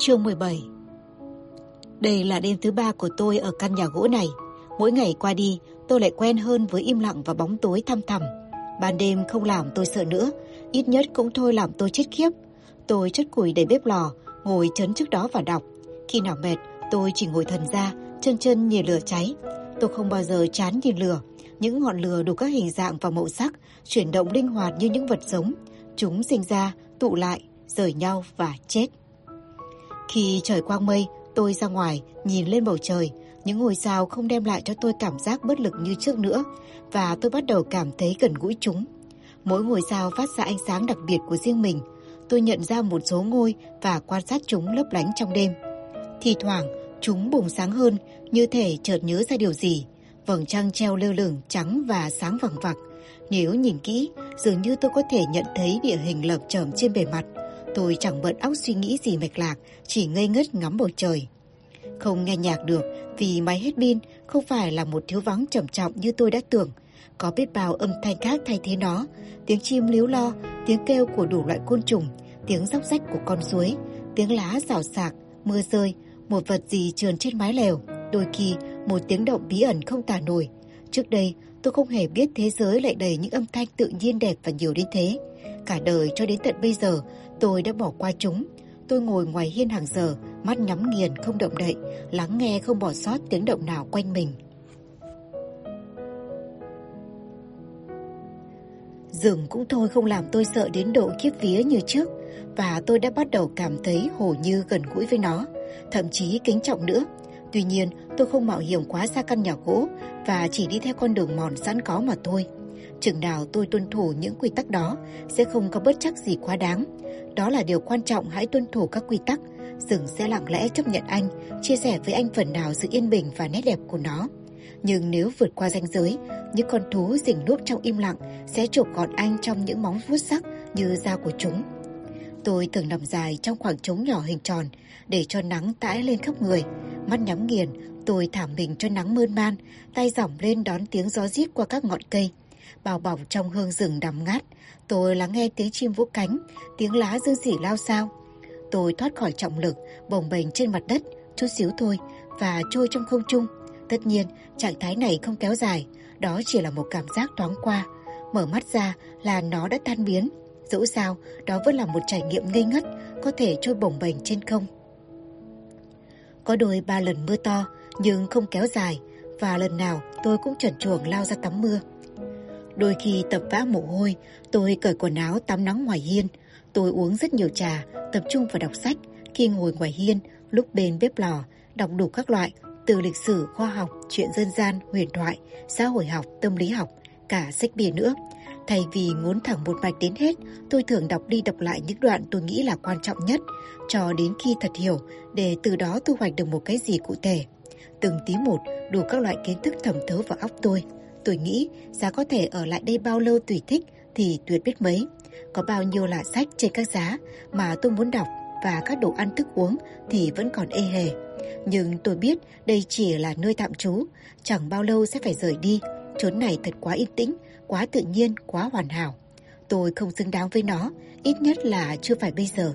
Chương 17 Đây là đêm thứ ba của tôi ở căn nhà gỗ này. Mỗi ngày qua đi, tôi lại quen hơn với im lặng và bóng tối thăm thẳm. Ban đêm không làm tôi sợ nữa, ít nhất cũng thôi làm tôi chết khiếp. Tôi chất củi đầy bếp lò, ngồi chấn trước đó và đọc. Khi nào mệt, tôi chỉ ngồi thần ra, chân chân nhìn lửa cháy. Tôi không bao giờ chán nhìn lửa. Những ngọn lửa đủ các hình dạng và màu sắc, chuyển động linh hoạt như những vật sống. Chúng sinh ra, tụ lại, rời nhau và chết. Khi trời quang mây, tôi ra ngoài, nhìn lên bầu trời. Những ngôi sao không đem lại cho tôi cảm giác bất lực như trước nữa. Và tôi bắt đầu cảm thấy gần gũi chúng. Mỗi ngôi sao phát ra ánh sáng đặc biệt của riêng mình. Tôi nhận ra một số ngôi và quan sát chúng lấp lánh trong đêm. Thì thoảng, chúng bùng sáng hơn, như thể chợt nhớ ra điều gì. Vầng trăng treo lơ lửng trắng và sáng vằng vặc. Nếu nhìn kỹ, dường như tôi có thể nhận thấy địa hình lợp chởm trên bề mặt. Tôi chẳng bận óc suy nghĩ gì mạch lạc, chỉ ngây ngất ngắm bầu trời. Không nghe nhạc được vì máy hết pin không phải là một thiếu vắng trầm trọng như tôi đã tưởng. Có biết bao âm thanh khác thay thế nó, tiếng chim líu lo, tiếng kêu của đủ loại côn trùng, tiếng róc rách của con suối, tiếng lá rào sạc, mưa rơi, một vật gì trườn trên mái lèo, đôi khi một tiếng động bí ẩn không tả nổi. Trước đây, tôi không hề biết thế giới lại đầy những âm thanh tự nhiên đẹp và nhiều đến thế. Cả đời cho đến tận bây giờ, tôi đã bỏ qua chúng. Tôi ngồi ngoài hiên hàng giờ, mắt nhắm nghiền không động đậy, lắng nghe không bỏ sót tiếng động nào quanh mình. Rừng cũng thôi không làm tôi sợ đến độ kiếp vía như trước và tôi đã bắt đầu cảm thấy hổ như gần gũi với nó, thậm chí kính trọng nữa. Tuy nhiên, tôi không mạo hiểm quá xa căn nhà gỗ và chỉ đi theo con đường mòn sẵn có mà thôi. Chừng nào tôi tuân thủ những quy tắc đó sẽ không có bất chắc gì quá đáng. Đó là điều quan trọng hãy tuân thủ các quy tắc. Rừng sẽ lặng lẽ chấp nhận anh, chia sẻ với anh phần nào sự yên bình và nét đẹp của nó. Nhưng nếu vượt qua ranh giới, những con thú rình núp trong im lặng sẽ chụp gọn anh trong những móng vuốt sắc như da của chúng. Tôi thường nằm dài trong khoảng trống nhỏ hình tròn để cho nắng tãi lên khắp người. Mắt nhắm nghiền, tôi thả mình cho nắng mơn man, tay giỏng lên đón tiếng gió rít qua các ngọn cây. Bao bọc trong hương rừng đằm ngát, tôi lắng nghe tiếng chim vỗ cánh, tiếng lá dương xỉ lao sao. Tôi thoát khỏi trọng lực, bồng bềnh trên mặt đất, chút xíu thôi, và trôi trong không trung. Tất nhiên, trạng thái này không kéo dài, đó chỉ là một cảm giác thoáng qua. Mở mắt ra là nó đã tan biến. Dẫu sao, đó vẫn là một trải nghiệm ngây ngất, có thể trôi bồng bềnh trên không. Có đôi ba lần mưa to, nhưng không kéo dài, và lần nào tôi cũng chuẩn chuồng lao ra tắm mưa. Đôi khi tập vã mồ hôi, tôi cởi quần áo tắm nắng ngoài hiên. Tôi uống rất nhiều trà, tập trung vào đọc sách. Khi ngồi ngoài hiên, lúc bên bếp lò, đọc đủ các loại, từ lịch sử, khoa học, chuyện dân gian, huyền thoại, xã hội học, tâm lý học, cả sách bìa nữa. Thay vì ngốn thẳng một mạch đến hết, tôi thường đọc đi đọc lại những đoạn tôi nghĩ là quan trọng nhất, cho đến khi thật hiểu, để từ đó thu hoạch được một cái gì cụ thể. Từng tí một, đủ các loại kiến thức thẩm thấu vào óc tôi. Tôi nghĩ giá có thể ở lại đây bao lâu tùy thích thì tuyệt biết mấy. Có bao nhiêu là sách trên các giá mà tôi muốn đọc và các đồ ăn thức uống thì vẫn còn ê hề. Nhưng tôi biết đây chỉ là nơi tạm trú, chẳng bao lâu sẽ phải rời đi. Chốn này thật quá yên tĩnh, quá tự nhiên, quá hoàn hảo. Tôi không xứng đáng với nó, ít nhất là chưa phải bây giờ.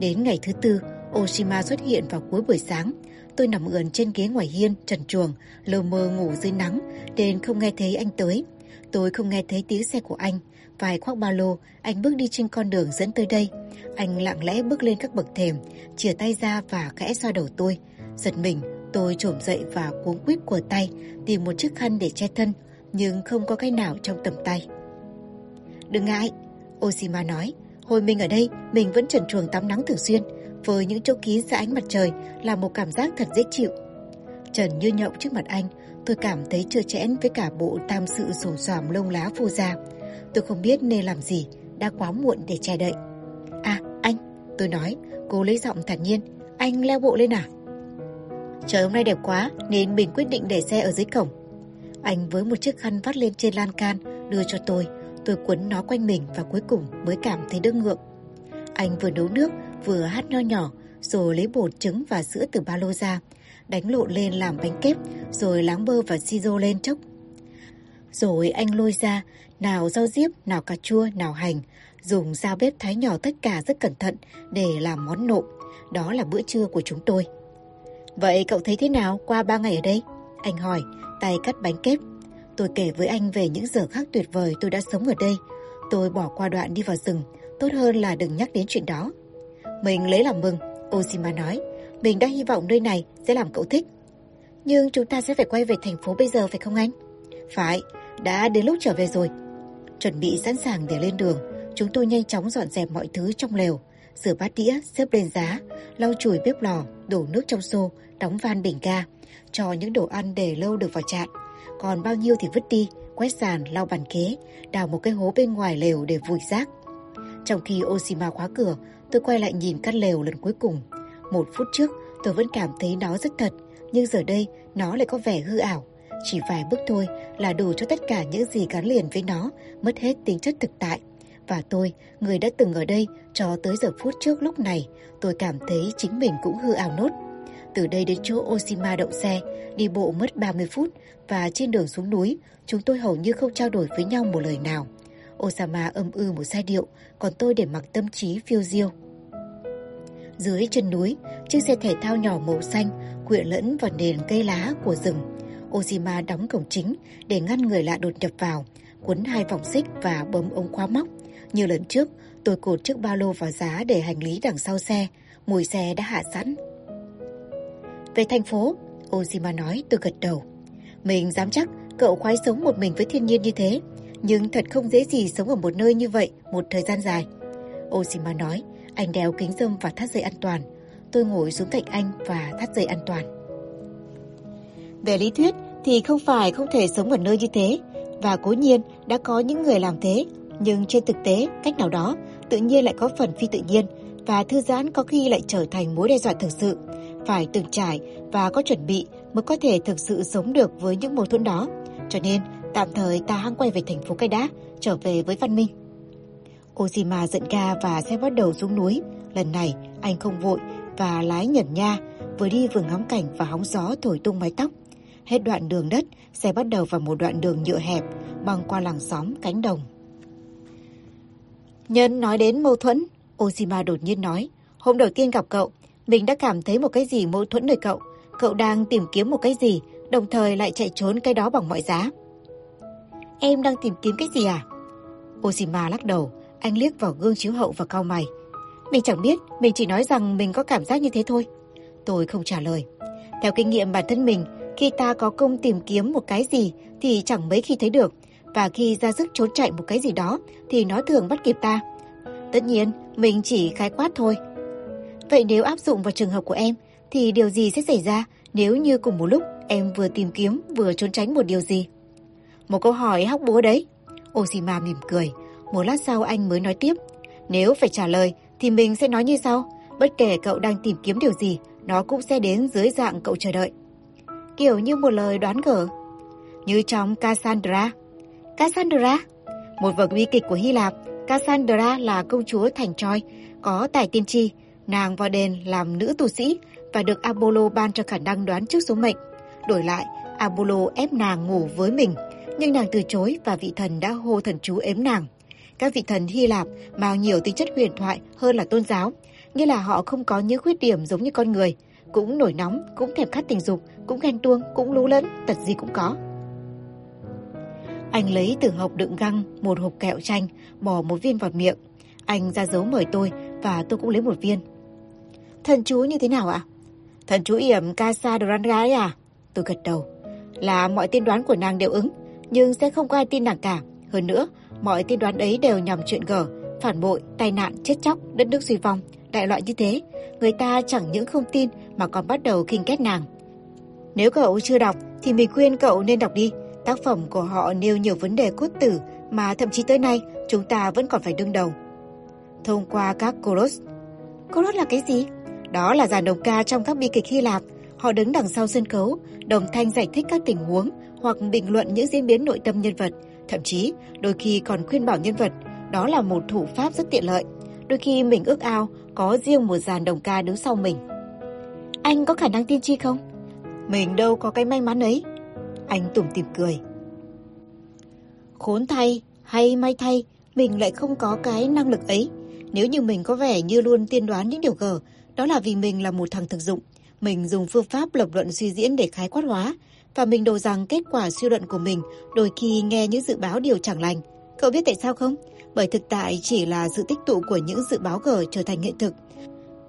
Đến ngày thứ tư, Oshima xuất hiện vào cuối buổi sáng. Tôi nằm ườn trên ghế ngoài hiên, trần chuồng, lờ mơ ngủ dưới nắng, nên không nghe thấy anh tới. Tôi không nghe thấy tiếng xe của anh. Vài khoác ba lô, anh bước đi trên con đường dẫn tới đây. Anh lặng lẽ bước lên các bậc thềm, chìa tay ra và khẽ xoa đầu tôi. Giật mình, tôi trổm dậy và cuống quýt của tay, tìm một chiếc khăn để che thân, nhưng không có cái nào trong tầm tay. Đừng ngại, Oshima nói, hồi mình ở đây, mình vẫn trần chuồng tắm nắng thường xuyên, với những chỗ kín ra ánh mặt trời là một cảm giác thật dễ chịu. Trần như nhậu trước mặt anh, tôi cảm thấy chưa chẽn với cả bộ tam sự sổ xoàm lông lá phô ra. Tôi không biết nên làm gì, đã quá muộn để che đậy. À, anh, tôi nói, cô lấy giọng thản nhiên, anh leo bộ lên à? Trời hôm nay đẹp quá nên mình quyết định để xe ở dưới cổng. Anh với một chiếc khăn vắt lên trên lan can đưa cho tôi. Tôi quấn nó quanh mình và cuối cùng mới cảm thấy đỡ ngượng. Anh vừa nấu nước vừa hát nho nhỏ rồi lấy bột trứng và sữa từ ba lô ra đánh lộn lên làm bánh kép rồi láng bơ và siro lên chốc. Rồi anh lôi ra nào rau diếp, nào cà chua, nào hành, dùng dao bếp thái nhỏ tất cả rất cẩn thận để làm món nộm. Đó là bữa trưa của chúng tôi. Vậy cậu thấy thế nào qua ba ngày ở đây? Anh hỏi, tay cắt bánh kép. Tôi kể với anh về những giờ khác tuyệt vời tôi đã sống ở đây. Tôi bỏ qua đoạn đi vào rừng, tốt hơn là đừng nhắc đến chuyện đó. Mình lấy làm mừng, Oshima nói. Mình đã hy vọng nơi này sẽ làm cậu thích. Nhưng chúng ta sẽ phải quay về thành phố bây giờ phải không anh? Phải, đã đến lúc trở về rồi. Chuẩn bị sẵn sàng để lên đường, chúng tôi nhanh chóng dọn dẹp mọi thứ trong lều, rửa bát đĩa, xếp lên giá, lau chùi bếp lò, đổ nước trong xô, đóng van bình ga, cho những đồ ăn để lâu được vào chạn. Còn bao nhiêu thì vứt đi, quét sàn, lau bàn ghế, đào một cái hố bên ngoài lều để vùi rác. Trong khi Oshima khóa cửa, tôi quay lại nhìn căn lều lần cuối cùng. Một phút trước, tôi vẫn cảm thấy nó rất thật, nhưng giờ đây nó lại có vẻ hư ảo. Chỉ vài bước thôi là đủ cho tất cả những gì gắn liền với nó mất hết tính chất thực tại. Và tôi, người đã từng ở đây cho tới giờ phút trước lúc này, tôi cảm thấy chính mình cũng hư ảo nốt. Từ đây đến chỗ Oshima đậu xe, đi bộ mất 30 phút và trên đường xuống núi, chúng tôi hầu như không trao đổi với nhau một lời nào. Osama âm ư một giai điệu, còn tôi để mặc tâm trí phiêu diêu. Dưới chân núi, chiếc xe thể thao nhỏ màu xanh quyện lẫn vào nền cây lá của rừng. Ozima đóng cổng chính để ngăn người lạ đột nhập vào, quấn hai vòng xích và bấm ống khóa móc. Như lần trước, tôi cột chiếc ba lô vào giá để hành lý đằng sau xe, mùi xe đã hạ sẵn. Về thành phố, Ozima nói tôi gật đầu. Mình dám chắc cậu khoái sống một mình với thiên nhiên như thế, nhưng thật không dễ gì sống ở một nơi như vậy một thời gian dài. Oshima nói, anh đeo kính dâm và thắt dây an toàn. Tôi ngồi xuống cạnh anh và thắt dây an toàn. Về lý thuyết thì không phải không thể sống ở nơi như thế, và cố nhiên đã có những người làm thế, nhưng trên thực tế, cách nào đó, tự nhiên lại có phần phi tự nhiên, và thư giãn có khi lại trở thành mối đe dọa thực sự. Phải từng trải và có chuẩn bị mới có thể thực sự sống được với những mâu thuẫn đó. Cho nên, tạm thời ta hãng quay về thành phố Cái Đá, trở về với văn minh. Ozima dẫn ga và xe bắt đầu xuống núi. Lần này, anh không vội và lái nhẩn nha, vừa đi vừa ngắm cảnh và hóng gió thổi tung mái tóc. Hết đoạn đường đất, xe bắt đầu vào một đoạn đường nhựa hẹp, băng qua làng xóm, cánh đồng. Nhân nói đến mâu thuẫn, Ozima đột nhiên nói. Hôm đầu tiên gặp cậu, mình đã cảm thấy một cái gì mâu thuẫn nơi cậu. Cậu đang tìm kiếm một cái gì, đồng thời lại chạy trốn cái đó bằng mọi giá. Em đang tìm kiếm cái gì à? Oshima lắc đầu, anh liếc vào gương chiếu hậu và cau mày. Mình chẳng biết, mình chỉ nói rằng mình có cảm giác như thế thôi. Tôi không trả lời. Theo kinh nghiệm bản thân mình, khi ta có công tìm kiếm một cái gì thì chẳng mấy khi thấy được. Và khi ra sức trốn chạy một cái gì đó thì nó thường bắt kịp ta. Tất nhiên, mình chỉ khái quát thôi. Vậy nếu áp dụng vào trường hợp của em, thì điều gì sẽ xảy ra nếu như cùng một lúc em vừa tìm kiếm vừa trốn tránh một điều gì? Một câu hỏi hóc búa đấy. Oshima mỉm cười. Một lát sau anh mới nói tiếp. Nếu phải trả lời thì mình sẽ nói như sau. Bất kể cậu đang tìm kiếm điều gì, nó cũng sẽ đến dưới dạng cậu chờ đợi. Kiểu như một lời đoán gở. Như trong Cassandra. Cassandra? Một vở bi kịch của Hy Lạp, Cassandra là công chúa thành Troy, có tài tiên tri. Nàng vào đền làm nữ tu sĩ và được Apollo ban cho khả năng đoán trước số mệnh. Đổi lại, Apollo ép nàng ngủ với mình, nhưng nàng từ chối và vị thần đã hô thần chú ếm nàng. Các vị thần Hy Lạp mang nhiều tính chất huyền thoại hơn là tôn giáo, nghĩa là họ không có những khuyết điểm giống như con người, cũng nổi nóng, cũng thèm khát tình dục, cũng ghen tuông, cũng lú lẫn, tật gì cũng có. Anh lấy từ hộp đựng găng một hộp kẹo chanh, bỏ một viên vào miệng. Anh ra dấu mời tôi và tôi cũng lấy một viên. Thần chú như thế nào ạ? Thần chú yểm Casa Duranga à? Tôi gật đầu. Là mọi tiên đoán của nàng đều ứng, nhưng sẽ không có ai tin nàng cả. Hơn nữa, mọi tiên đoán ấy đều nhằm chuyện gở, phản bội, tai nạn, chết chóc, đất nước suy vong, đại loại như thế. Người ta chẳng những không tin mà còn bắt đầu khinh ghét nàng. Nếu cậu chưa đọc thì mình khuyên cậu nên đọc đi. Tác phẩm của họ nêu nhiều vấn đề cốt tử mà thậm chí tới nay chúng ta vẫn còn phải đương đầu. Thông qua các koros. Koros là cái gì? Đó là dàn đồng ca trong các bi kịch Hy Lạp. Họ đứng đằng sau sân khấu, đồng thanh giải thích các tình huống hoặc bình luận những diễn biến nội tâm nhân vật. Thậm chí, đôi khi còn khuyên bảo nhân vật, đó là một thủ pháp rất tiện lợi. Đôi khi mình ước ao có riêng một dàn đồng ca đứng sau mình. Anh có khả năng tiên tri không? Mình đâu có cái may mắn ấy. Anh tủm tỉm cười. Khốn thay, hay may thay, mình lại không có cái năng lực ấy. Nếu như mình có vẻ như luôn tiên đoán những điều gở, đó là vì mình là một thằng thực dụng. Mình dùng phương pháp lập luận suy diễn để khái quát hóa, và mình đồ rằng kết quả suy luận của mình đôi khi nghe những dự báo điều chẳng lành. Cậu biết tại sao không? Bởi thực tại chỉ là sự tích tụ của những dự báo gở trở thành hiện thực.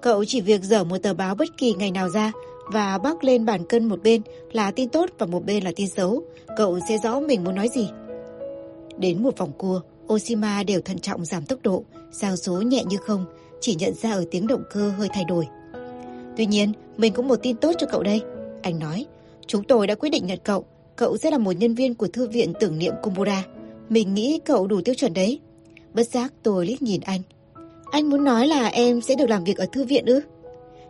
Cậu chỉ việc dở một tờ báo bất kỳ ngày nào ra và bắc lên bàn cân một bên là tin tốt và một bên là tin xấu. Cậu sẽ rõ mình muốn nói gì. Đến một vòng cua, Oshima đều thận trọng giảm tốc độ, sang số nhẹ như không, chỉ nhận ra ở tiếng động cơ hơi thay đổi. Tuy nhiên, mình cũng một tin tốt cho cậu đây. Anh nói, chúng tôi đã quyết định nhận cậu. Cậu sẽ là một nhân viên của thư viện tưởng niệm Kumbura. Mình nghĩ cậu đủ tiêu chuẩn đấy. Bất giác tôi liếc nhìn anh. Anh muốn nói là em sẽ được làm việc ở thư viện ư?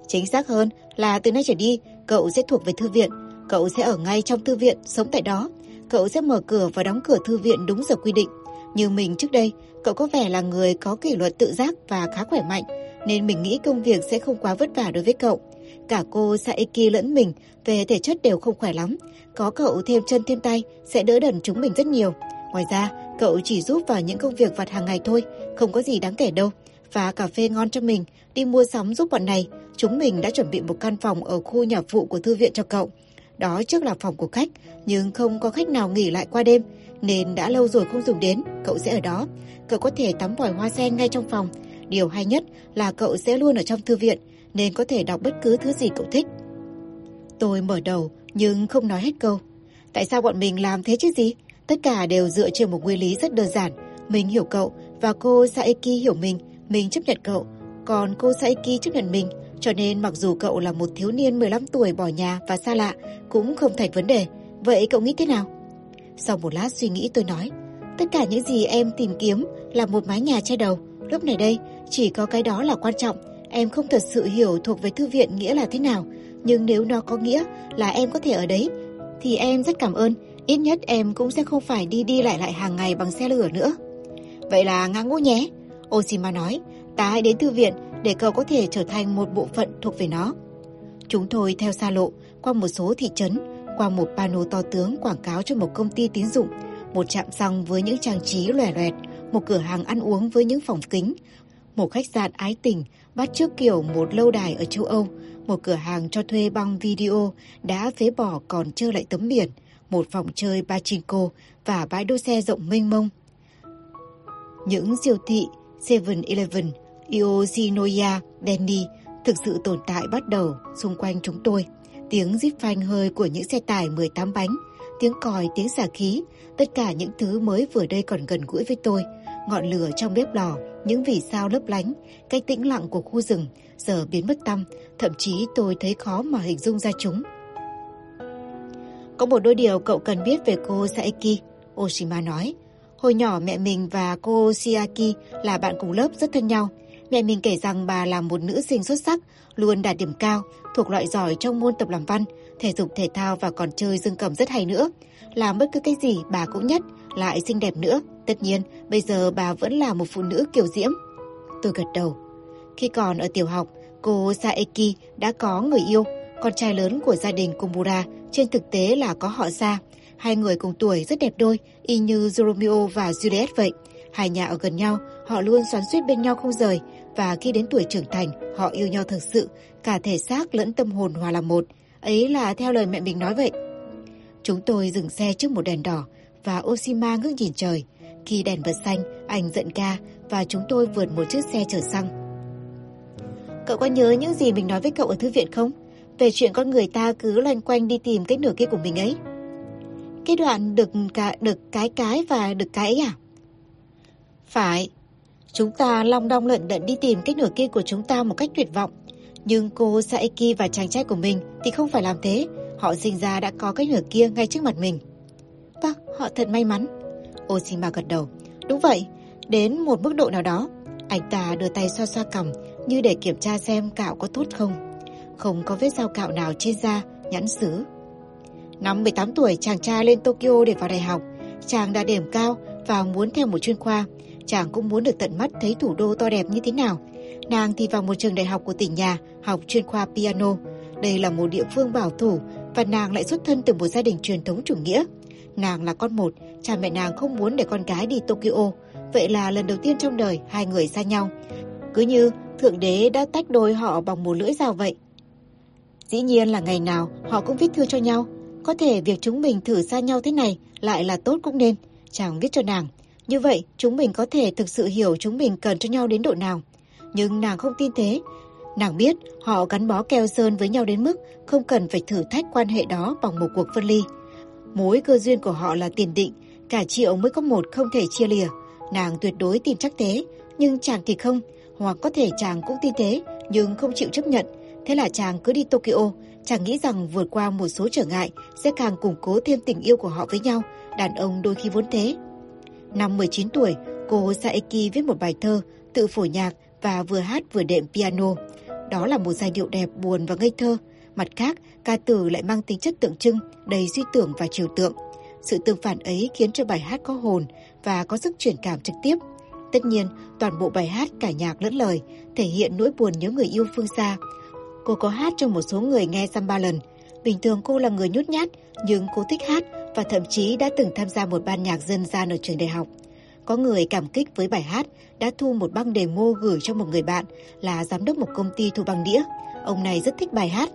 Chính xác hơn là từ nay trở đi, cậu sẽ thuộc về thư viện. Cậu sẽ ở ngay trong thư viện, sống tại đó. Cậu sẽ mở cửa và đóng cửa thư viện đúng giờ quy định. Như mình trước đây, cậu có vẻ là người có kỷ luật tự giác và khá khỏe mạnh, nên mình nghĩ công việc sẽ không quá vất vả đối với cậu. Cả cô Saeki lẫn mình về thể chất đều không khỏe lắm. Có cậu thêm chân thêm tay sẽ đỡ đần chúng mình rất nhiều. Ngoài ra, cậu chỉ giúp vào những công việc vặt hàng ngày thôi, không có gì đáng kể đâu. Và cà phê ngon cho mình, đi mua sắm giúp bọn này. Chúng mình đã chuẩn bị một căn phòng ở khu nhà phụ của thư viện cho cậu. Đó trước là phòng của khách, nhưng không có khách nào nghỉ lại qua đêm, nên đã lâu rồi không dùng đến, cậu sẽ ở đó. Cậu có thể tắm vòi hoa sen ngay trong phòng. Điều hay nhất là cậu sẽ luôn ở trong thư viện, nên có thể đọc bất cứ thứ gì cậu thích. Tôi mở đầu, nhưng không nói hết câu. Tại sao bọn mình làm thế chứ gì? Tất cả đều dựa trên một nguyên lý rất đơn giản. Mình hiểu cậu và cô Saeki hiểu mình, mình chấp nhận cậu. Còn cô Saeki chấp nhận mình, cho nên mặc dù cậu là một thiếu niên 15 tuổi bỏ nhà và xa lạ, cũng không thành vấn đề. Vậy cậu nghĩ thế nào? Sau một lát suy nghĩ tôi nói, tất cả những gì em tìm kiếm là một mái nhà che đầu. Lúc này đây, chỉ có cái đó là quan trọng. Em không thật sự hiểu thuộc về thư viện nghĩa là thế nào. Nhưng nếu nó có nghĩa là em có thể ở đấy, thì em rất cảm ơn. Ít nhất em cũng sẽ không phải đi đi lại lại hàng ngày bằng xe lửa nữa. Vậy là ngang ngũ nhé. Oshima nói, ta hãy đến thư viện để cậu có thể trở thành một bộ phận thuộc về nó. Chúng tôi theo xa lộ qua một số thị trấn, qua một pano to tướng quảng cáo cho một công ty tín dụng, một trạm xăng với những trang trí lòe loẹt, một cửa hàng ăn uống với những phòng kính, một khách sạn ái tình bắt trước kiểu một lâu đài ở châu Âu, một cửa hàng cho thuê băng video đã phế bỏ còn trơ lại tấm biển, một phòng chơi pachinko và bãi đỗ xe rộng mênh mông. Những siêu thị 7-Eleven, Yoshinoya, Denny thực sự tồn tại bắt đầu xung quanh chúng tôi. Tiếng zip phanh hơi của những xe tải 18 bánh, tiếng còi, tiếng xả khí, tất cả những thứ mới vừa đây còn gần gũi với tôi. Ngọn lửa trong bếp lò, những vì sao lấp lánh, cái tĩnh lặng của khu rừng giờ biến mất tâm, thậm chí tôi thấy khó mà hình dung ra chúng. Có một đôi điều cậu cần biết về cô Saeki, Oshima nói. Hồi nhỏ mẹ mình và cô Shiaki là bạn cùng lớp rất thân nhau. Mẹ mình kể rằng bà là một nữ sinh xuất sắc, luôn đạt điểm cao, thuộc loại giỏi trong môn tập làm văn, thể dục thể thao và còn chơi dương cầm rất hay nữa. Làm bất cứ cái gì bà cũng nhất, lại xinh đẹp nữa. Tất nhiên, bây giờ bà vẫn là một phụ nữ kiều diễm. Tôi gật đầu. Khi còn ở tiểu học, cô Saeki đã có người yêu, con trai lớn của gia đình Kumura trên thực tế là có họ Sa. Hai người cùng tuổi rất đẹp đôi, y như Romeo và Juliet vậy. Hai nhà ở gần nhau, họ luôn xoắn suýt bên nhau không rời. Và khi đến tuổi trưởng thành, họ yêu nhau thực sự, cả thể xác lẫn tâm hồn hòa làm một. Ấy là theo lời mẹ mình nói vậy. Chúng tôi dừng xe trước một đèn đỏ và Oshima ngước nhìn trời. Khi đèn bật xanh, anh giận ca và chúng tôi vượt một chiếc xe chở xăng. Cậu có nhớ những gì mình nói với cậu ở thư viện không? Về chuyện con người ta cứ loanh quanh đi tìm cái nửa kia của mình ấy. Cái đoạn được, cả, được cái cái và được cái ấy à? Phải, chúng ta long đong lận đận đi tìm cái nửa kia của chúng ta một cách tuyệt vọng. Nhưng cô Saeki và chàng trai của mình thì không phải làm thế. Họ sinh ra đã có cái nửa kia ngay trước mặt mình. Vâng, họ thật may mắn. Oshima gật đầu. Đúng vậy, đến một mức độ nào đó. Anh ta đưa tay xoa xoa cằm như để kiểm tra xem cạo có tốt không. Không có vết dao cạo nào trên da, nhãn xứ. Năm 18 tuổi chàng trai lên Tokyo để vào đại học. Chàng đã điểm cao và muốn theo một chuyên khoa. Chàng cũng muốn được tận mắt thấy thủ đô to đẹp như thế nào. Nàng thì vào một trường đại học của tỉnh nhà học chuyên khoa piano. Đây là một địa phương bảo thủ và nàng lại xuất thân từ một gia đình truyền thống chủ nghĩa. Nàng là con một, cha mẹ nàng không muốn để con gái đi Tokyo. Vậy là lần đầu tiên trong đời hai người xa nhau. Cứ như Thượng Đế đã tách đôi họ bằng một lưỡi dao vậy. Dĩ nhiên là ngày nào họ cũng viết thư cho nhau. Có thể việc chúng mình thử xa nhau thế này lại là tốt cũng nên. Chàng viết cho nàng. Như vậy chúng mình có thể thực sự hiểu chúng mình cần cho nhau đến độ nào. Nhưng nàng không tin thế. Nàng biết họ gắn bó keo sơn với nhau đến mức không cần phải thử thách quan hệ đó bằng một cuộc phân ly. Mối cơ duyên của họ là tiền định, cả triệu mới có một không thể chia lìa. Nàng tuyệt đối tin chắc thế, nhưng chàng thì không, hoặc có thể chàng cũng tin thế nhưng không chịu chấp nhận. Thế là chàng cứ đi Tokyo, chàng nghĩ rằng vượt qua một số trở ngại sẽ càng củng cố thêm tình yêu của họ với nhau, đàn ông đôi khi vốn thế. Năm 19 tuổi, cô Saeki viết một bài thơ, tự phổ nhạc và vừa hát vừa đệm piano. Đó là một giai điệu đẹp buồn và ngây thơ. Mặt khác, ca từ lại mang tính chất tượng trưng, đầy suy tưởng và trừu tượng. Sự tương phản ấy khiến cho bài hát có hồn và có sức truyền cảm trực tiếp. Tất nhiên, toàn bộ bài hát cả nhạc lẫn lời thể hiện nỗi buồn nhớ người yêu phương xa. Cô có hát cho một số người nghe xăm ba lần. Bình thường cô là người nhút nhát, nhưng cô thích hát và thậm chí đã từng tham gia một ban nhạc dân gian ở trường đại học. Có người cảm kích với bài hát đã thu một băng demo gửi cho một người bạn là giám đốc một công ty thu băng đĩa. Ông này rất thích bài hát,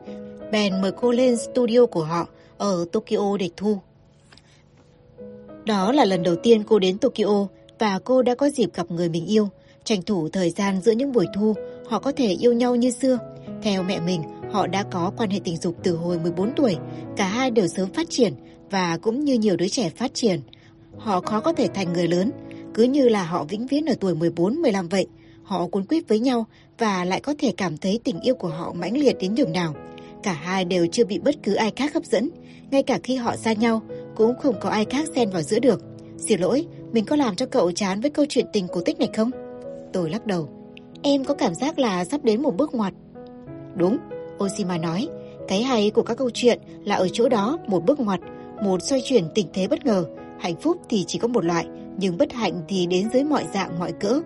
bèn mời cô lên studio của họ ở Tokyo để thu. Đó là lần đầu tiên cô đến Tokyo và cô đã có dịp gặp người mình yêu. Tranh thủ thời gian giữa những buổi thu, họ có thể yêu nhau như xưa. Theo mẹ mình, họ đã có quan hệ tình dục từ hồi 14 tuổi. Cả hai đều sớm phát triển và cũng như nhiều đứa trẻ phát triển. Họ khó có thể thành người lớn, cứ như là họ vĩnh viễn ở tuổi 14-15 vậy. Họ cuốn quýt với nhau và lại có thể cảm thấy tình yêu của họ mãnh liệt đến nhường nào. Cả hai đều chưa bị bất cứ ai khác hấp dẫn. Ngay cả khi họ xa nhau, cũng không có ai khác xen vào giữa được. Xin lỗi, mình có làm cho cậu chán với câu chuyện tình cổ tích này không? Tôi lắc đầu. Em có cảm giác là sắp đến một bước ngoặt. Đúng, Oshima nói. Cái hay của các câu chuyện là ở chỗ đó một bước ngoặt, một xoay chuyển tình thế bất ngờ. Hạnh phúc thì chỉ có một loại, nhưng bất hạnh thì đến dưới mọi dạng mọi cỡ.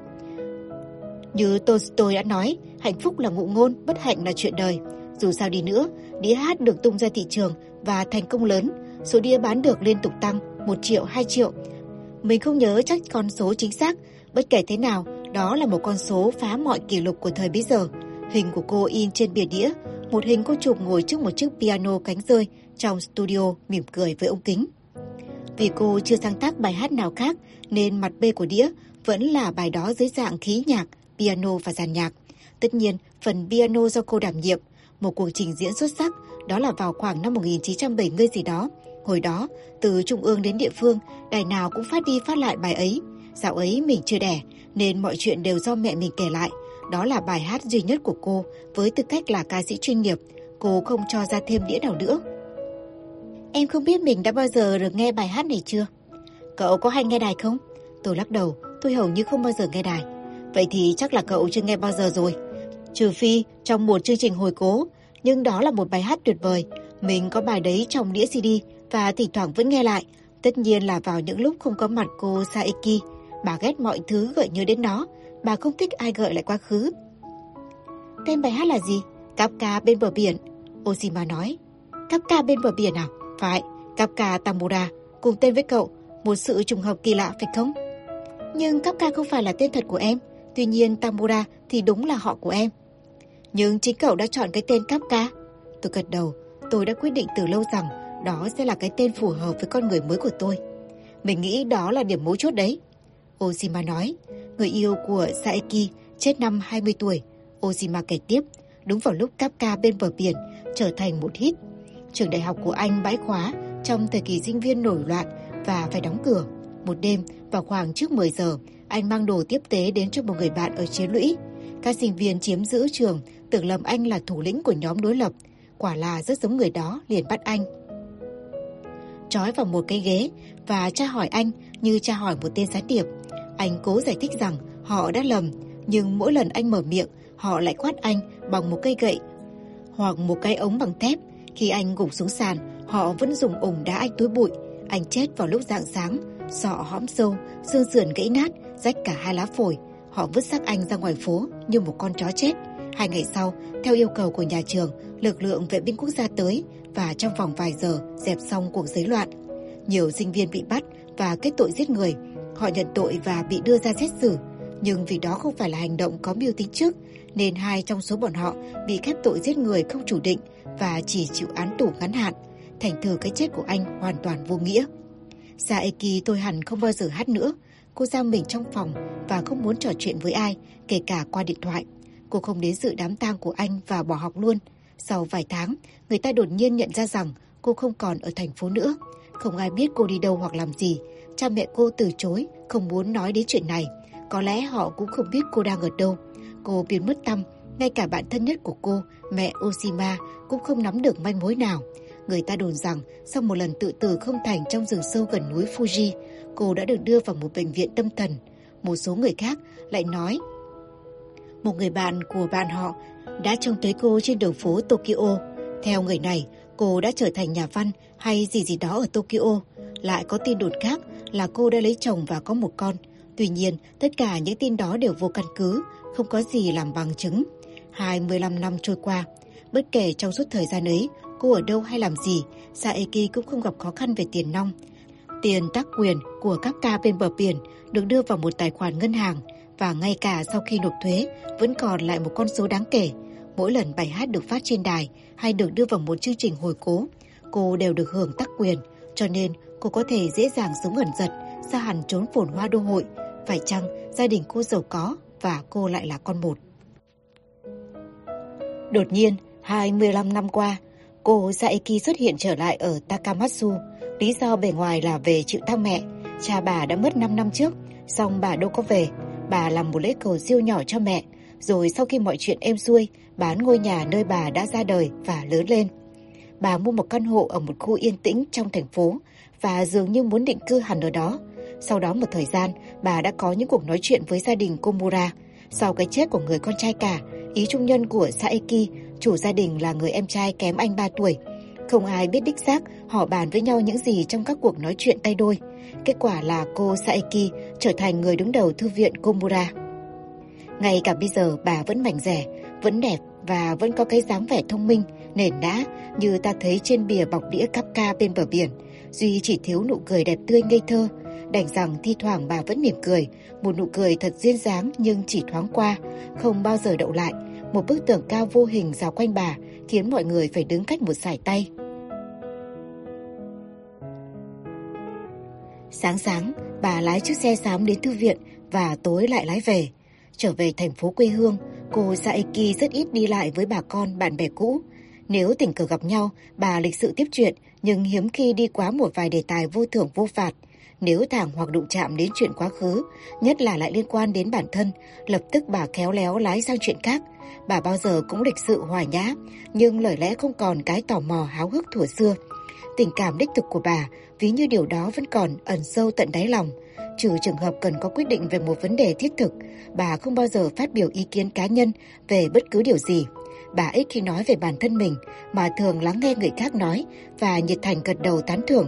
Như Tolstoy đã nói, hạnh phúc là ngụ ngôn, bất hạnh là chuyện đời. Dù sao đi nữa, đĩa hát được tung ra thị trường và thành công lớn, số đĩa bán được liên tục tăng 1 triệu, 2 triệu. Mình không nhớ chắc con số chính xác, bất kể thế nào, đó là một con số phá mọi kỷ lục của thời bấy giờ. Hình của cô in trên bìa đĩa, một hình cô chụp ngồi trước một chiếc piano cánh rơi trong studio mỉm cười với ống kính. Vì cô chưa sáng tác bài hát nào khác nên mặt B của đĩa vẫn là bài đó dưới dạng khí nhạc, piano và dàn nhạc. Tất nhiên, phần piano do cô đảm nhiệm, một cuộc trình diễn xuất sắc, đó là vào khoảng năm 1970 gì đó. Hồi đó, từ trung ương đến địa phương, đài nào cũng phát đi phát lại bài ấy. Dạo ấy mình chưa đẻ, nên mọi chuyện đều do mẹ mình kể lại. Đó là bài hát duy nhất của cô, với tư cách là ca sĩ chuyên nghiệp. Cô không cho ra thêm đĩa nào nữa. Em không biết mình đã bao giờ được nghe bài hát này chưa? Cậu có hay nghe đài không? Tôi lắc đầu, tôi hầu như không bao giờ nghe đài. Vậy thì chắc là cậu chưa nghe bao giờ rồi. Trừ phi trong một chương trình hồi cố, nhưng đó là một bài hát tuyệt vời. Mình có bài đấy trong đĩa CD và thỉnh thoảng vẫn nghe lại. Tất nhiên là vào những lúc không có mặt cô Saeki. Bà ghét mọi thứ gợi nhớ đến nó. Bà không thích ai gợi lại quá khứ. Tên bài hát là gì? Kafka bên bờ biển. Oshima nói. Kafka bên bờ biển à? Phải, Kafka Tamura, cùng tên với cậu, một sự trùng hợp kỳ lạ phải không? Nhưng Kafka không phải là tên thật của em, tuy nhiên Tamura thì đúng là họ của em. Nhưng chính cậu đã chọn cái tên Kafka. Tôi gật đầu, tôi đã quyết định từ lâu rằng đó sẽ là cái tên phù hợp với con người mới của tôi. Mình nghĩ đó là điểm mấu chốt đấy. Oshima nói, người yêu của Saeki chết năm 20 tuổi. Oshima kể tiếp, đúng vào lúc Kafka bên bờ biển trở thành một hit Trường đại học của anh bãi khóa trong thời kỳ sinh viên nổi loạn và phải đóng cửa. Một đêm, vào khoảng trước 10 giờ, anh mang đồ tiếp tế đến cho một người bạn ở chiến lũy. Các sinh viên chiếm giữ trường tưởng lầm anh là thủ lĩnh của nhóm đối lập. Quả là rất giống người đó, liền bắt anh. Trói vào một cái ghế và tra hỏi anh như tra hỏi một tên gián điệp. Anh cố giải thích rằng họ đã lầm, nhưng mỗi lần anh mở miệng, họ lại quát anh bằng một cây gậy hoặc một cái ống bằng thép khi anh gục xuống sàn, họ vẫn dùng ủng đá anh túi bụi. Anh chết vào lúc rạng sáng, sọ hõm sâu, xương sườn gãy nát, rách cả hai lá phổi. Họ vứt xác anh ra ngoài phố như một con chó chết. Hai ngày sau, theo yêu cầu của nhà trường, lực lượng vệ binh quốc gia tới và trong vòng vài giờ dẹp xong cuộc giấy loạn. Nhiều sinh viên bị bắt và kết tội giết người. Họ nhận tội và bị đưa ra xét xử, nhưng vì đó không phải là hành động có mưu tính trước, nên hai trong số bọn họ bị khép tội giết người không chủ định và chỉ chịu án tù ngắn hạn. Thành thử cái chết của anh hoàn toàn vô nghĩa. Saeki tôi hẳn không bao giờ hát nữa. Cô giam mình trong phòng và không muốn trò chuyện với ai, kể cả qua điện thoại. Cô không đến dự đám tang của anh và bỏ học luôn. Sau vài tháng, người ta đột nhiên nhận ra rằng cô không còn ở thành phố nữa. Không ai biết cô đi đâu hoặc làm gì. Cha mẹ cô từ chối, không muốn nói đến chuyện này. Có lẽ họ cũng không biết cô đang ở đâu. Cô biến mất tâm, ngay cả bạn thân nhất của cô, mẹ Oshima, cũng không nắm được manh mối nào. Người ta đồn rằng sau một lần tự tử không thành trong rừng sâu gần núi Fuji, cô đã được đưa vào một bệnh viện tâm thần. Một số người khác lại nói một người bạn của bạn họ đã trông thấy cô trên đường phố Tokyo. Theo người này, cô đã trở thành nhà văn hay gì gì đó ở Tokyo. Lại có tin đồn khác là cô đã lấy chồng và có một con. Tuy nhiên, tất cả những tin đó đều vô căn cứ, không có gì làm bằng chứng. 25 năm trôi qua, bất kể trong suốt thời gian ấy, cô ở đâu hay làm gì, Saeki cũng không gặp khó khăn về tiền nong. Tiền tác quyền của các ca bên bờ biển được đưa vào một tài khoản ngân hàng và ngay cả sau khi nộp thuế vẫn còn lại một con số đáng kể. Mỗi lần bài hát được phát trên đài hay được đưa vào một chương trình hồi cố, cô đều được hưởng tác quyền, cho nên cô có thể dễ dàng sống ẩn giật, xa hẳn trốn phồn hoa đô hội. Phải chăng gia đình cô giàu có và cô lại là con một? Đột nhiên, 25 năm qua, cô Saeki xuất hiện trở lại ở Takamatsu. Lý do bề ngoài là về chịu thăm mẹ. Cha bà đã mất 5 năm trước, song bà đâu có về. Bà làm một lễ cầu siêu nhỏ cho mẹ, rồi sau khi mọi chuyện êm xuôi, bán ngôi nhà nơi bà đã ra đời và lớn lên. Bà mua một căn hộ ở một khu yên tĩnh trong thành phố và dường như muốn định cư hẳn ở đó. Sau đó một thời gian, bà đã có những cuộc nói chuyện với gia đình Komura. Sau cái chết của người con trai cả, ý trung nhân của Saeki, chủ gia đình là người em trai kém anh 3 tuổi. Không ai biết đích xác họ bàn với nhau những gì trong các cuộc nói chuyện tay đôi. Kết quả là cô Saeki trở thành người đứng đầu thư viện Komura. Ngay cả bây giờ bà vẫn mảnh rẻ, vẫn đẹp và vẫn có cái dáng vẻ thông minh, nền nã như ta thấy trên bìa bọc đĩa cắp ca bên bờ biển. Duy chỉ thiếu nụ cười đẹp tươi ngây thơ. Đành rằng thi thoảng bà vẫn mỉm cười, một nụ cười thật duyên dáng nhưng chỉ thoáng qua, không bao giờ đậu lại. Một bức tường cao vô hình rào quanh bà khiến mọi người phải đứng cách một sải tay. Sáng sáng, bà lái chiếc xe xám đến thư viện và tối lại lái về. Trở về thành phố quê hương, cô Saeki rất ít đi lại với bà con, bạn bè cũ. Nếu tình cờ gặp nhau, bà lịch sự tiếp chuyện, nhưng hiếm khi đi quá một vài đề tài vô thưởng vô phạt. Nếu thẳng hoặc đụng chạm đến chuyện quá khứ, nhất là lại liên quan đến bản thân, lập tức bà khéo léo lái sang chuyện khác. Bà bao giờ cũng lịch sự hòa nhã, nhưng lời lẽ không còn cái tò mò háo hức thuở xưa. Tình cảm đích thực của bà, ví như điều đó vẫn còn ẩn sâu tận đáy lòng. Trừ trường hợp cần có quyết định về một vấn đề thiết thực, bà không bao giờ phát biểu ý kiến cá nhân về bất cứ điều gì. Bà ít khi nói về bản thân mình, mà thường lắng nghe người khác nói và nhiệt thành gật đầu tán thưởng.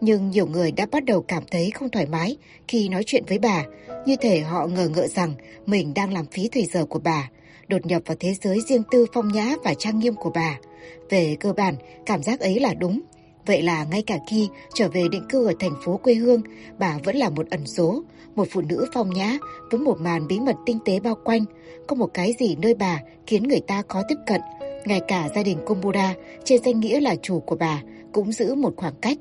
Nhưng nhiều người đã bắt đầu cảm thấy không thoải mái khi nói chuyện với bà, như thể họ ngờ ngợ rằng mình đang làm phí thời giờ của bà, đột nhập vào thế giới riêng tư phong nhã và trang nghiêm của bà. Về cơ bản, cảm giác ấy là đúng, Vậy là ngay cả khi trở về định cư ở thành phố quê hương, bà vẫn là một ẩn số, một phụ nữ phong nhã với một màn bí mật tinh tế bao quanh. Có một cái gì nơi bà khiến người ta khó tiếp cận. Ngay cả gia đình Komura trên danh nghĩa là chủ của bà cũng giữ một khoảng cách.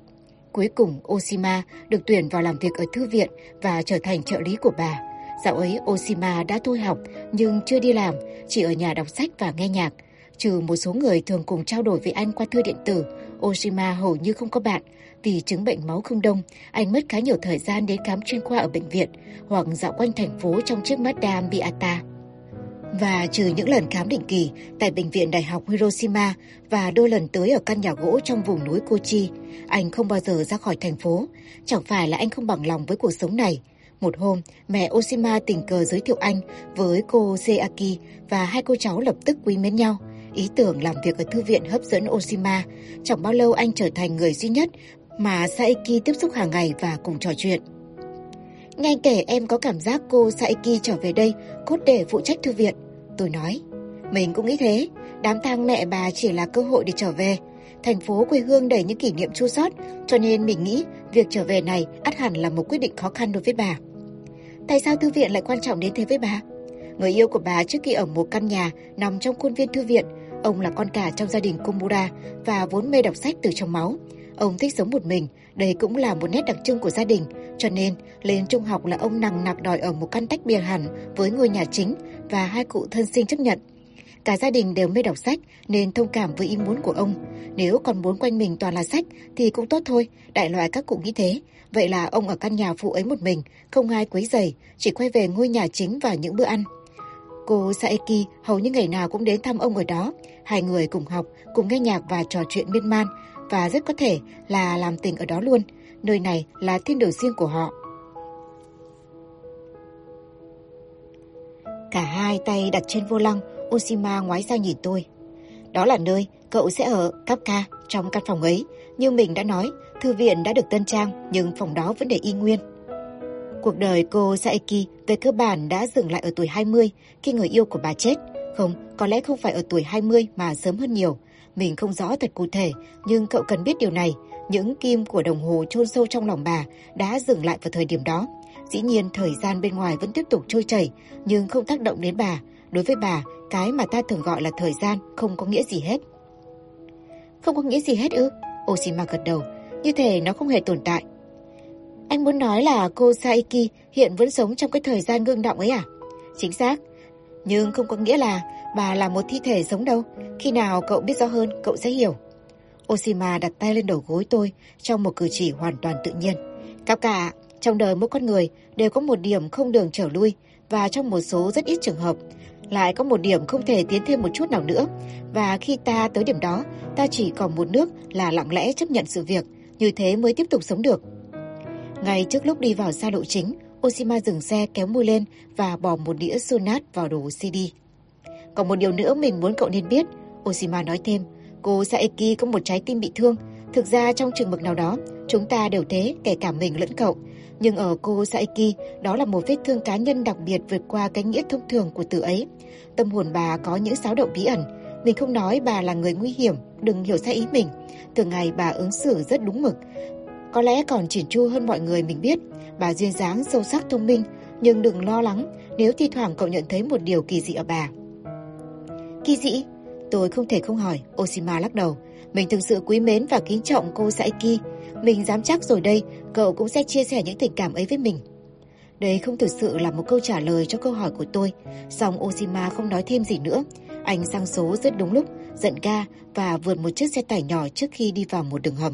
Cuối cùng Oshima được tuyển vào làm việc ở thư viện và trở thành trợ lý của bà. Dạo ấy Oshima đã thôi học nhưng chưa đi làm, chỉ ở nhà đọc sách và nghe nhạc. Trừ một số người thường cùng trao đổi với anh qua thư điện tử, Oshima hầu như không có bạn. Vì chứng bệnh máu không đông, anh mất khá nhiều thời gian đến khám chuyên khoa ở bệnh viện hoặc dạo quanh thành phố trong chiếc Mazda Miata. Và trừ những lần khám định kỳ tại bệnh viện Đại học Hiroshima và đôi lần tới ở căn nhà gỗ trong vùng núi Kochi, anh không bao giờ ra khỏi thành phố. Chẳng phải là anh không bằng lòng với cuộc sống này. Một hôm, mẹ Oshima tình cờ giới thiệu anh với cô Seaki và hai cô cháu lập tức quý mến nhau. Ý tưởng làm việc ở thư viện hấp dẫn Oshima. Chẳng bao lâu anh trở thành người duy nhất mà Saeki tiếp xúc hàng ngày và cùng trò chuyện. Ngay kể em có cảm giác cô Saeki trở về đây cốt để phụ trách thư viện. Tôi nói, mình cũng nghĩ thế. Đám tang mẹ bà chỉ là cơ hội để trở về. Thành phố quê hương đầy những kỷ niệm chua sót, cho nên mình nghĩ việc trở về này ắt hẳn là một quyết định khó khăn đối với bà. Tại sao thư viện lại quan trọng đến thế với bà? Người yêu của bà trước khi ở một căn nhà nằm trong khuôn viên thư viện, ông là con cả trong gia đình Komura và vốn mê đọc sách từ trong máu. Ông thích sống một mình, đây cũng là một nét đặc trưng của gia đình, cho nên lên trung học là ông nằng nặc đòi ở một căn tách biệt hẳn với ngôi nhà chính và hai cụ thân sinh chấp nhận. Cả gia đình đều mê đọc sách nên thông cảm với ý muốn của ông. Nếu còn muốn quanh mình toàn là sách thì cũng tốt thôi, đại loại các cụ nghĩ thế. Vậy là ông ở căn nhà phụ ấy một mình, không ai quấy rầy, chỉ quay về ngôi nhà chính và những bữa ăn. Cô Saeki hầu như ngày nào cũng đến thăm ông ở đó. Hai người cùng học, cùng nghe nhạc và trò chuyện miên man và rất có thể là làm tình ở đó luôn. Nơi này là thiên đường riêng của họ. Cả hai tay đặt trên vô lăng, Oshima ngoái sang nhìn tôi. Đó là nơi cậu sẽ ở Kapka trong căn phòng ấy. Như mình đã nói, thư viện đã được tân trang nhưng phòng đó vẫn để y nguyên. Cuộc đời cô Saeki về cơ bản đã dừng lại ở tuổi 20 khi người yêu của bà chết. Không, có lẽ không phải ở tuổi 20 mà sớm hơn nhiều. Mình không rõ thật cụ thể, nhưng cậu cần biết điều này. Những kim của đồng hồ chôn sâu trong lòng bà đã dừng lại vào thời điểm đó. Dĩ nhiên thời gian bên ngoài vẫn tiếp tục trôi chảy, nhưng không tác động đến bà. Đối với bà, cái mà ta thường gọi là thời gian không có nghĩa gì hết. Không có nghĩa gì hết ư? Oshima gật đầu. Như thể nó không hề tồn tại. Anh muốn nói là cô Saiki hiện vẫn sống trong cái thời gian ngưng động ấy à? Chính xác. Nhưng không có nghĩa là bà là một thi thể sống đâu. Khi nào cậu biết rõ hơn, cậu sẽ hiểu. Oshima đặt tay lên đầu gối tôi trong một cử chỉ hoàn toàn tự nhiên. Các cả, trong đời mỗi con người đều có một điểm không đường trở lui và trong một số rất ít trường hợp lại có một điểm không thể tiến thêm một chút nào nữa. Và khi ta tới điểm đó, ta chỉ còn một nước là lặng lẽ chấp nhận sự việc, như thế mới tiếp tục sống được. Ngay trước lúc đi vào xa lộ chính, Oshima dừng xe kéo mui lên và bỏ một đĩa sonat vào đồ CD. Còn một điều nữa mình muốn cậu nên biết, Oshima nói thêm, cô Saeki có một trái tim bị thương. Thực ra trong trường mực nào đó, chúng ta đều thế, kể cả mình lẫn cậu. Nhưng ở cô Saeki, đó là một vết thương cá nhân đặc biệt vượt qua cái nghĩa thông thường của từ ấy. Tâm hồn bà có những xáo động bí ẩn. Mình không nói bà là người nguy hiểm, đừng hiểu sai ý mình. Thường ngày bà ứng xử rất đúng mực. Có lẽ còn chỉn chu hơn mọi người mình biết. Bà duyên dáng, sâu sắc, thông minh. Nhưng đừng lo lắng nếu thi thoảng cậu nhận thấy một điều kỳ dị ở bà. Kỳ dị? Tôi không thể không hỏi, Oshima lắc đầu. Mình thực sự quý mến và kính trọng cô Saiki. Mình dám chắc rồi đây, cậu cũng sẽ chia sẻ những tình cảm ấy với mình. Đây không thực sự là một câu trả lời cho câu hỏi của tôi. Xong Oshima không nói thêm gì nữa. Anh sang số rất đúng lúc, giận ga và vượt một chiếc xe tải nhỏ trước khi đi vào một đường hầm.